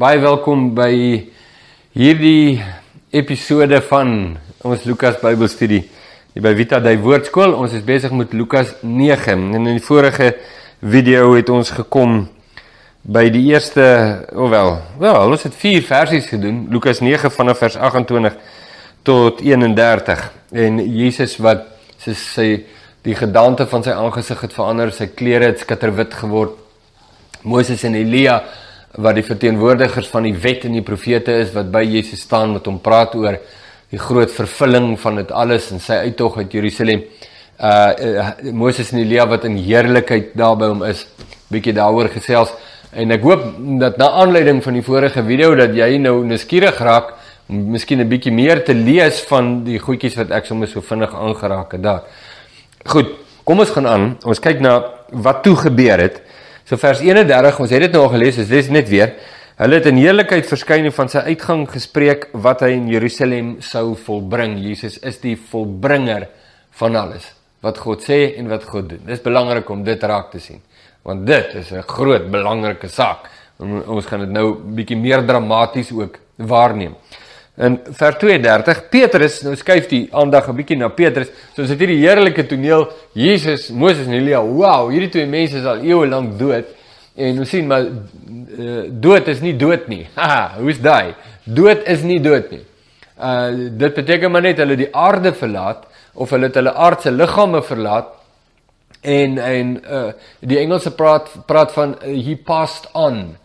Baie welkom by hierdie episode van ons Lukas Bybelstudie hier by Vita Dei Woordskool. Ons is besig met Lukas 9 en in die vorige video het ons gekom by die eerste, hoewel, wel, ons het 4 versies gedoen. Lukas 9 vanaf vers 28 tot 31 en Jesus wat sy, sy die gedagte van sy aangesig het verander, sy klere het skitterwit geword. Moses en Elia wat die verteenwoordigers van die wet en die profete is wat by Jesus staan met hom praat oor die groot vervulling van dit alles en sy uittog uit Jerusalem. Uh, uh Moses en Elia wat in heerlikheid daar by hom is, bietjie daaroor gesels en ek hoop dat na aanleiding van die vorige video dat jy nou nuuskierig raak om miskien 'n bietjie meer te lees van die goedjies wat ek sommer so vinnig aangeraak het daar. Goed, kom ons gaan aan. Ons kyk na wat toe gebeur het. So vers 31, ons het dit nou al gelees, dis dis net weer. Hulle het in heerlikheid verskyn en van sy uitgang gespreek wat hy in Jerusalem sou volbring. Jesus is die volbringer van alles wat God sê en wat God doen. Dis belangrik om dit raak te sien. Want dit is 'n groot belangrike saak. Ons gaan dit nou bietjie meer dramaties ook waarneem. In vers 32, Petrus, nou skuif die aandag 'n bietjie na Petrus. So ons het hierdie heerlike toneel, Jesus, Moses en Elia. Wow, hierdie twee mense is al eeue lank dood. En ons sien maar uh, dood is nie dood nie. Haha, hoe's daai? Dood is nie dood nie. Uh dit beteken maar net hulle die aarde verlaat of hulle het hulle aardse liggame verlaat en en uh die Engelse praat praat van uh, he passed on.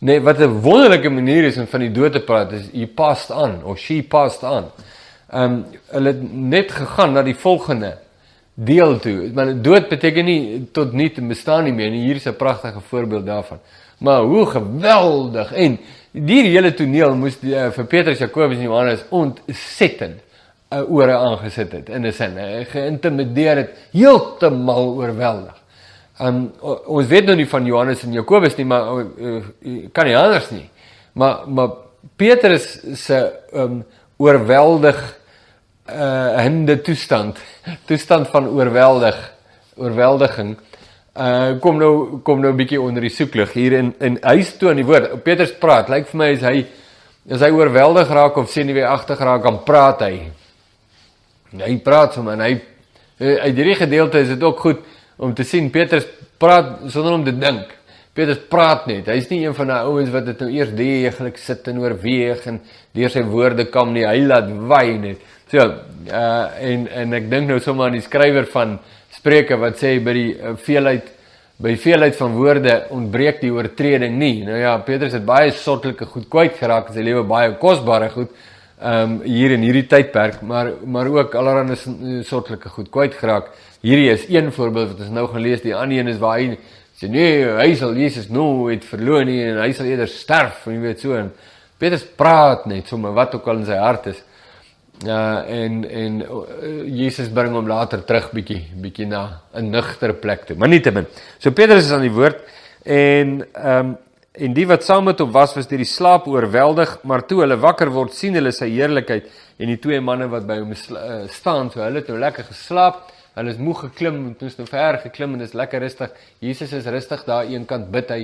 Nee, wat 'n wonderlike manier is om van die dood te praat is he passed on of she passed on. Ehm um, hulle het net gegaan na die volgende deel toe. Maar dood beteken nie tot nie te bestaan nie meer nie. Hier is 'n pragtige voorbeeld daarvan. Maar hoe geweldig en die hele toneel moes die, uh, vir Petrus, Jakobus en Johannes ontsettend uh, ore aangesit het in 'n sin. Uh, geïntimideer het heeltemal oorweldig. Um, ons weet nou nie van Johannes en Jakobus nie, maar uh, kan nie anders nie. Maar maar Petrus se um oorweldig uh hinde toestand, toestand van oorweldig, oorweldiging uh kom nou kom nou 'n bietjie onder die soeklig hier in in huis toe aan die woord. Petrus praat, lyk vir my is hy is hy oorweldig raak of sien nie weer agter raak aan praat hy. Hy praat sommer en hy uit hierdie gedeelte is dit ook goed om te sien Petrus praat sonder om te dink. Petrus praat net. Hy's nie een van daai ouens wat dit nou eers deeglik sit en oorweeg en deur sy woorde kom nie. Hy laat wy net. So, uh en en ek dink nou sommer aan die skrywer van Spreuke wat sê by die uh, veelheid by veelheid van woorde ontbreek die oortreding nie. Nou ja, Petrus het baie sortelike goed kwyt geraak in sy lewe, baie kosbare goed um, hier in hierdie tydperk, maar maar ook allerlei sortelike goed kwyt geraak. Hierdie is een voorbeeld wat ons nou gaan lees. Die ander een is waar hy sê nee, hy sal Jesus nooit verloor nie en hy sal eerder sterf, jy weet so. En Petrus praat net sommer wat ook al in sy hart is. Ja en en uh, Jesus bring hom later terug bietjie bietjie na 'n nugter plek toe. Maar nietemin. So Petrus is aan die woord en ehm um, en die wat saam met hom was was deur die slaap oorweldig, maar toe hulle wakker word, sien hulle sy heerlikheid en die twee manne wat by hom uh, staan. So hulle het nou lekker geslaap. Hulle is moeg geklim toe is nou ver geklim en dit is lekker rustig. Jesus is rustig daar een kant bid hy.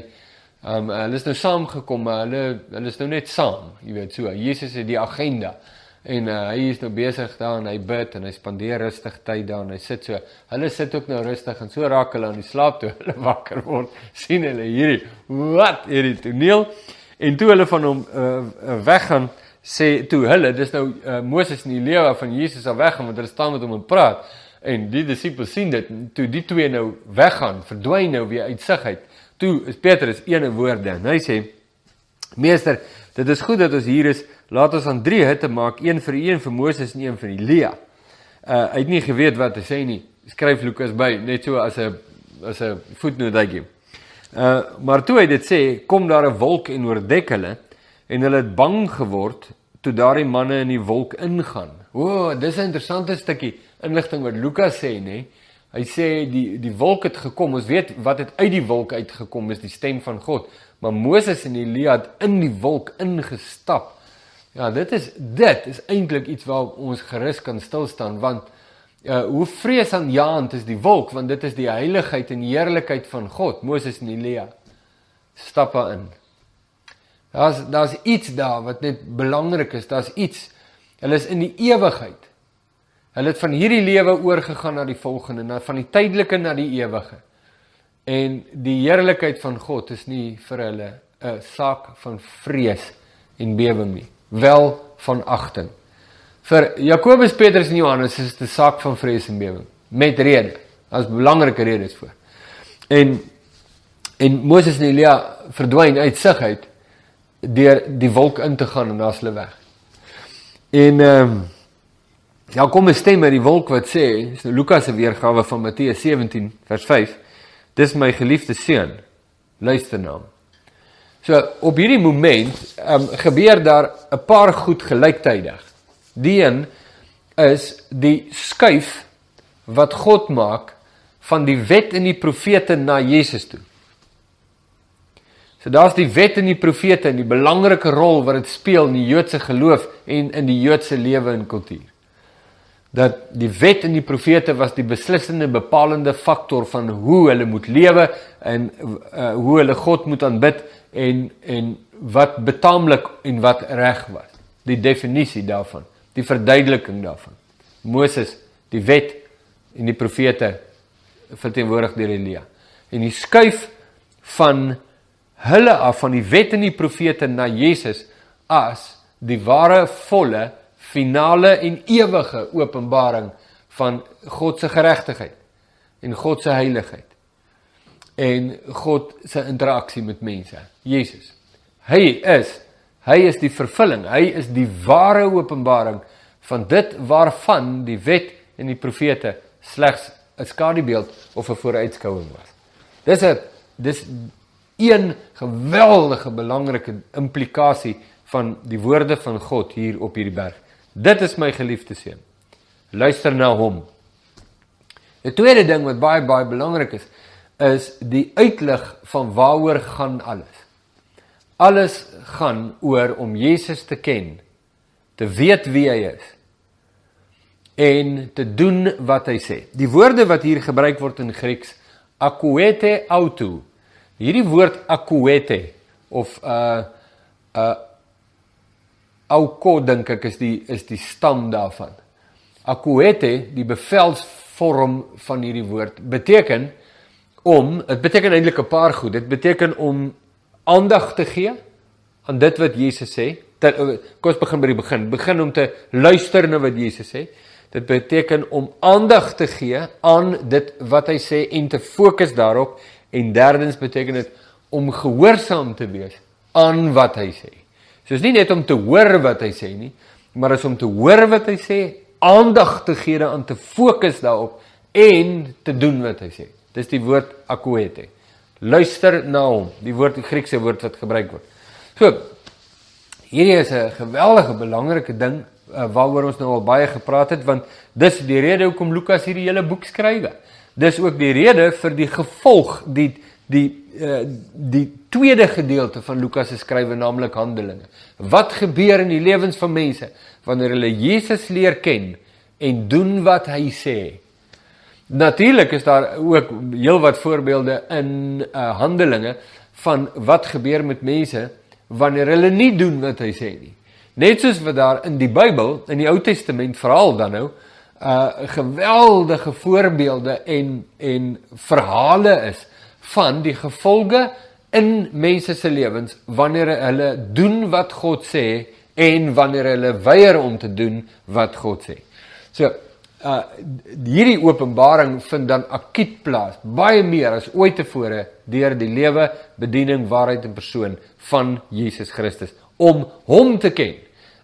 Um hulle is nou saamgekom, maar hulle hulle is nou net saam, jy weet so. Jesus het die agenda en uh, hy is nou besig daar en hy bid en hy spandeer rustig tyd daar en hy sit so. Hulle sit ook nou rustig en so raak hulle aan die slaap toe hulle wakker word. sien hulle hierdie wat hierdie toneel en toe hulle van hom uh, weggaan sê toe hulle dis nou uh, Moses en Elia van Jesus af weggaan want hulle staan met hom en praat. En die disippels sien dit, toe die twee nou weggaan, verdwyn nou weer uit sig uit. Toe is Petrus ene woorde. Hy sê: "Meester, dit is goed dat ons hier is. Laat ons aan drie hitte maak, een vir een vir Moses en een vir Elia." Uh hy het nie geweet wat hy sê nie. Skryf Lukas by, net so as 'n as 'n voetnootjie. Uh maar toe hy dit sê, kom daar 'n wolk en oordek hulle en hulle het bang geword toe daardie manne in die wolk ingaan. O, oh, dis 'n interessante stukkie inligting wat Lukas sê, nê? Hy sê die die wolk het gekom. Ons weet wat het uit die wolk uitgekom is die stem van God. Maar Moses en Elia het in die wolk ingestap. Ja, dit is dit is eintlik iets waar ons gerus kan stil staan want uh hoe vreesaanjaend is die wolk want dit is die heiligheid en heerlikheid van God. Moses en Elia stap daarin. Daar's daar's iets daar wat net belangrik is. Daar's iets. Hulle is in die ewigheid. Hulle het van hierdie lewe oorgegaan na die volgende, na van die tydelike na die ewige. En die heerlikheid van God is nie vir hulle 'n saak van vrees en bewering nie, wel van agting. Vir Jakobus, Petrus en Johannes is dit 'n saak van vrees en bewering met rede. Daar's belangrike redes voor. En en Moses en Elia verdwyn uit sig uit deur die wolk in te gaan en daar's hulle weg. En ehm um, ja kom 'n stem uit die wolk wat sê, dis nou Lukas se weergawe van Matteus 17 vers 5. Dis my geliefde seun. Luister na hom. So op hierdie moment um, gebeur daar 'n paar goed gelyktydig. Die een is die skuif wat God maak van die wet en die profete na Jesus toe. So daar's die wet en die profete en die belangrike rol wat dit speel in die Joodse geloof en in die Joodse lewe en kultuur. Dat die wet en die profete was die beslissende bepalende faktor van hoe hulle moet lewe en uh, hoe hulle God moet aanbid en en wat betaamlik en wat reg was. Die definisie daarvan, die verduideliking daarvan. Moses, die wet en die profete verteenwoordig deur Elia. En die skuif van hulle af van die wet en die profete na Jesus as die ware volle finale en ewige openbaring van God se geregtigheid en God se heiligheid en God se interaksie met mense. Jesus. Hy is hy is die vervulling. Hy is die ware openbaring van dit waarvan die wet en die profete slegs 'n skadubeeld of 'n vooruitskouing was. Dis 'n dis een geweldige belangrike implikasie van die woorde van God hier op hierdie berg. Dit is my geliefde seun. Luister na hom. 'n Tweede ding wat baie baie belangrik is, is die uitlig van waaroor gaan alles. Alles gaan oor om Jesus te ken, te weet wie hy is en te doen wat hy sê. Die woorde wat hier gebruik word in Grieks, akoete autou, Hierdie woord akuete of uh uh auko dink ek is die is die stam daarvan. Akuete, die bevelsvorm van hierdie woord beteken om, dit beteken eintlik 'n paar goed. Dit beteken om aandag te gee aan dit wat Jesus sê. Ter, uh, kom ons begin by die begin. Begin om te luister na wat Jesus sê. Dit beteken om aandag te gee aan dit wat hy sê en te fokus daarop En derdens beteken dit om gehoorsaam te wees aan wat hy sê. So is nie net om te hoor wat hy sê nie, maar is om te hoor wat hy sê, aandag te gee daaraan te fokus daarop en te doen wat hy sê. Dis die woord akoete. Luister na hom, die woord die Griekse woord wat gebruik word. So hierdie is 'n geweldige belangrike ding uh, waaroor ons nou al baie gepraat het want dis die rede hoekom Lukas hierdie hele boek skryf. Dis ook die rede vir die gevolg die die uh, die tweede gedeelte van Lukas se skrywe naamlik Handelinge. Wat gebeur in die lewens van mense wanneer hulle Jesus leer ken en doen wat hy sê? Natuurlik is daar ook heelwat voorbeelde in uh, Handelinge van wat gebeur met mense wanneer hulle nie doen wat hy sê nie. Net soos wat daar in die Bybel, in die Ou Testament veral dan nou, uh geweldige voorbeelde en en verhale is van die gevolge in mense se lewens wanneer hulle doen wat God sê en wanneer hulle weier om te doen wat God sê. So uh hierdie openbaring vind dan akuut plaas, baie meer as ooit tevore deur die lewe, bediening, waarheid en persoon van Jesus Christus om hom te ken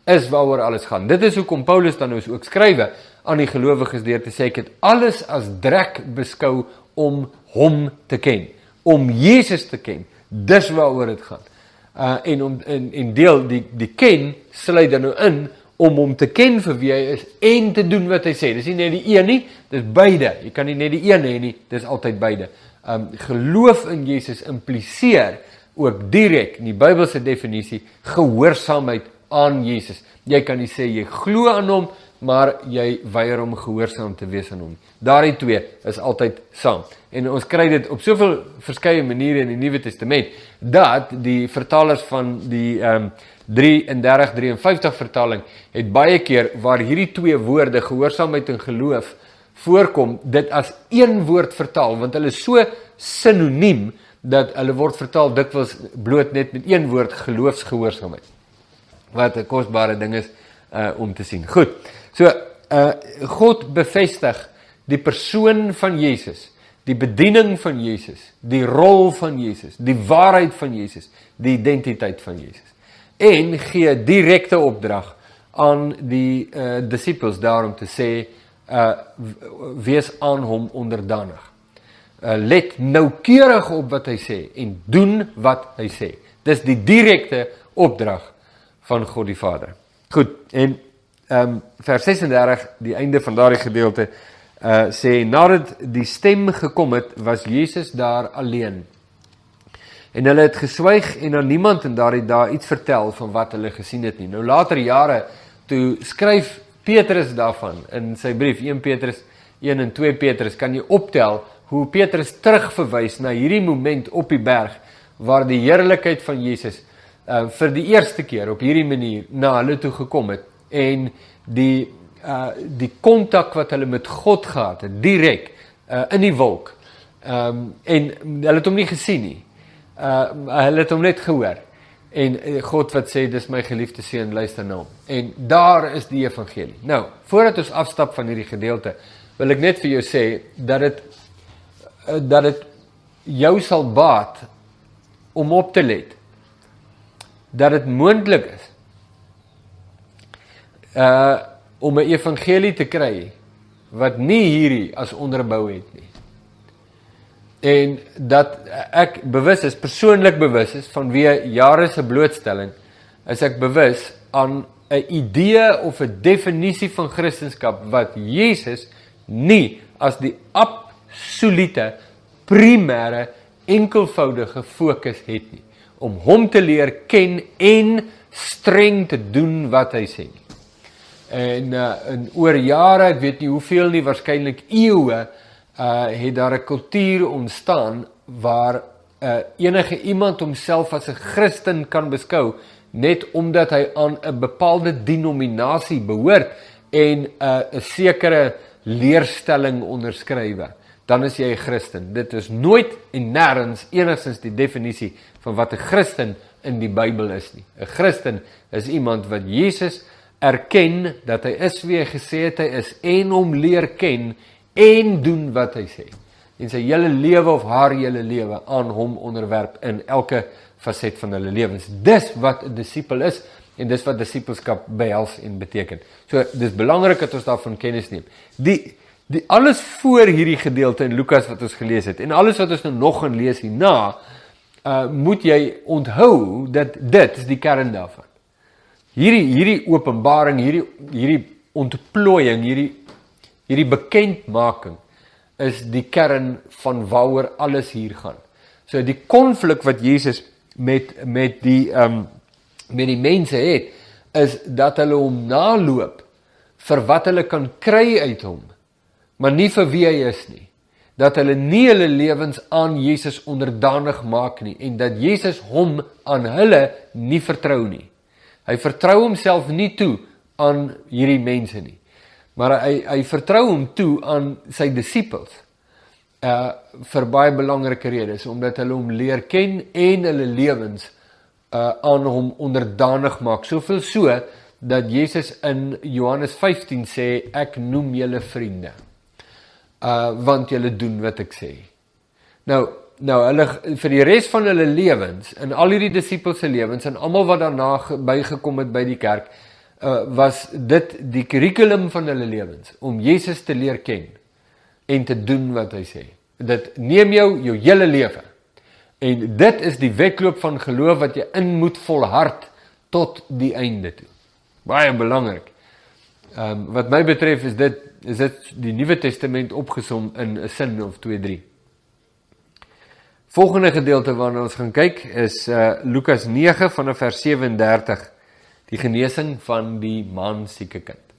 is waaroor alles gaan. Dit is hoekom Paulus dan nou ook skrywe aan die gelowiges deur te sê ek het alles as drek beskou om hom te ken, om Jesus te ken. Dis waaroor dit gaan. Uh en om en en deel die die ken sluit dan nou in om hom te ken vir wie hy is en te doen wat hy sê. Dis nie net die een nie, dis beide. Jy kan nie net die een hê nie, dis altyd beide. Um geloof in Jesus impliseer ook direk in die Bybelse definisie gehoorsaamheid aan Jesus. Jy kan nie sê jy glo aan hom maar jy weier om gehoorsaam te wees aan hom. Daardie twee is altyd saam. En ons kry dit op soveel verskeie maniere in die Nuwe Testament dat die vertalers van die ehm um, 33 53 vertaling het baie keer waar hierdie twee woorde gehoorsaamheid en geloof voorkom dit as een woord vertaal want hulle is so sinoniem dat hulle word vertaal dikwels bloot net met een woord geloofsgehoorsaamheid. Wat 'n kosbare ding is uh om te sien. Goed. So uh God bevestig die persoon van Jesus, die bediening van Jesus, die rol van Jesus, die waarheid van Jesus, die identiteit van Jesus. En gee direkte opdrag aan die uh disippels daarom te sê uh wees aan hom onderdanig uh, let noukeurig op wat hy sê en doen wat hy sê. Dis die direkte opdrag van God die Vader. Goed, en ehm um, vers 36, die einde van daardie gedeelte uh sê nadat die stem gekom het, was Jesus daar alleen. En hulle het geswyg en aan niemand in daardie dae iets vertel van wat hulle gesien het nie. Nou later jare toe skryf Petrus daarvan in sy brief 1 Petrus 1 en 2 Petrus kan jy optel hoe Petrus terugverwys na hierdie moment op die berg waar die heerlikheid van Jesus uh vir die eerste keer op hierdie manier na hulle toe gekom het en die uh die kontak wat hulle met God gehad het direk uh in die wolk. Um en hulle het hom nie gesien nie. Uh hulle het hom net gehoor. En God wat sê dis my geliefde seun luister na hom. En daar is die evangelie. Nou, voordat ons afstap van hierdie gedeelte, wil ek net vir jou sê dat dit Eh, dat dit jou sal baat om op te let dat dit moontlik is uh om 'n evangelie te kry wat nie hierdie as onderbou het nie. En dat ek bewus is, persoonlik bewus is van wie jare se blootstelling is ek bewus aan 'n idee of 'n definisie van Christendom wat Jesus nie as die ab absolute primêre enkelvoudige fokus het nie om hom te leer ken en streng te doen wat hy sê. En uh, in oor jare, ek weet nie hoeveel nie, waarskynlik eeue, uh het daar 'n kultuur ontstaan waar uh enige iemand homself as 'n Christen kan beskou net omdat hy aan 'n bepaalde denominasie behoort en 'n uh, 'n sekere leerstelling onderskrywe dan is jy 'n Christen. Dit is nooit en nêrens enigstens die definisie van wat 'n Christen in die Bybel is nie. 'n Christen is iemand wat Jesus erken dat hy is wie hy gesê het hy is en hom leer ken en doen wat hy sê. En sy hele lewe of haar hele lewe aan hom onderwerp in elke faset van hulle lewens. Dis wat 'n disipel is en dis wat disipelskap behels en beteken. So dis belangrik dat ons daarvan kennis neem. Die die alles voor hierdie gedeelte in Lukas wat ons gelees het en alles wat ons nou nog gaan lees hierna, uh moet jy onthou dat dit is die kern daarvan. Hierdie hierdie openbaring, hierdie hierdie ontplooiing, hierdie hierdie bekendmaking is die kern van waaroor alles hier gaan. So die konflik wat Jesus met met die ehm um, met die mense het is dat hulle hom naloop vir wat hulle kan kry uit hom maar nie vir wie hy is nie. Dat hulle nie hulle lewens aan Jesus onderdanig maak nie en dat Jesus hom aan hulle nie vertrou nie. Hy vertrou homself nie toe aan hierdie mense nie. Maar hy hy vertrou hom toe aan sy disippels. Uh vir baie belangrike redes omdat hulle hom leer ken en hulle lewens uh aan hom onderdanig maak. Soveel so dat Jesus in Johannes 15 sê ek noem julle vriende uh want julle doen wat ek sê. Nou nou hulle vir die res van hulle lewens in al hierdie disippels se lewens en almal wat daarna bygekom het by die kerk uh was dit die kurrikulum van hulle lewens om Jesus te leer ken en te doen wat hy sê. Dit neem jou jou hele lewe. En dit is die wedloop van geloof wat jy in moet volhard tot die einde toe. Baie belangrik. Ehm um, wat my betref is dit is dit die Nuwe Testament opgesom in 'n sin of 2 3. Volgende gedeelte waarna ons gaan kyk is uh Lukas 9 vanaf vers 37 die genesing van die man sieke kind.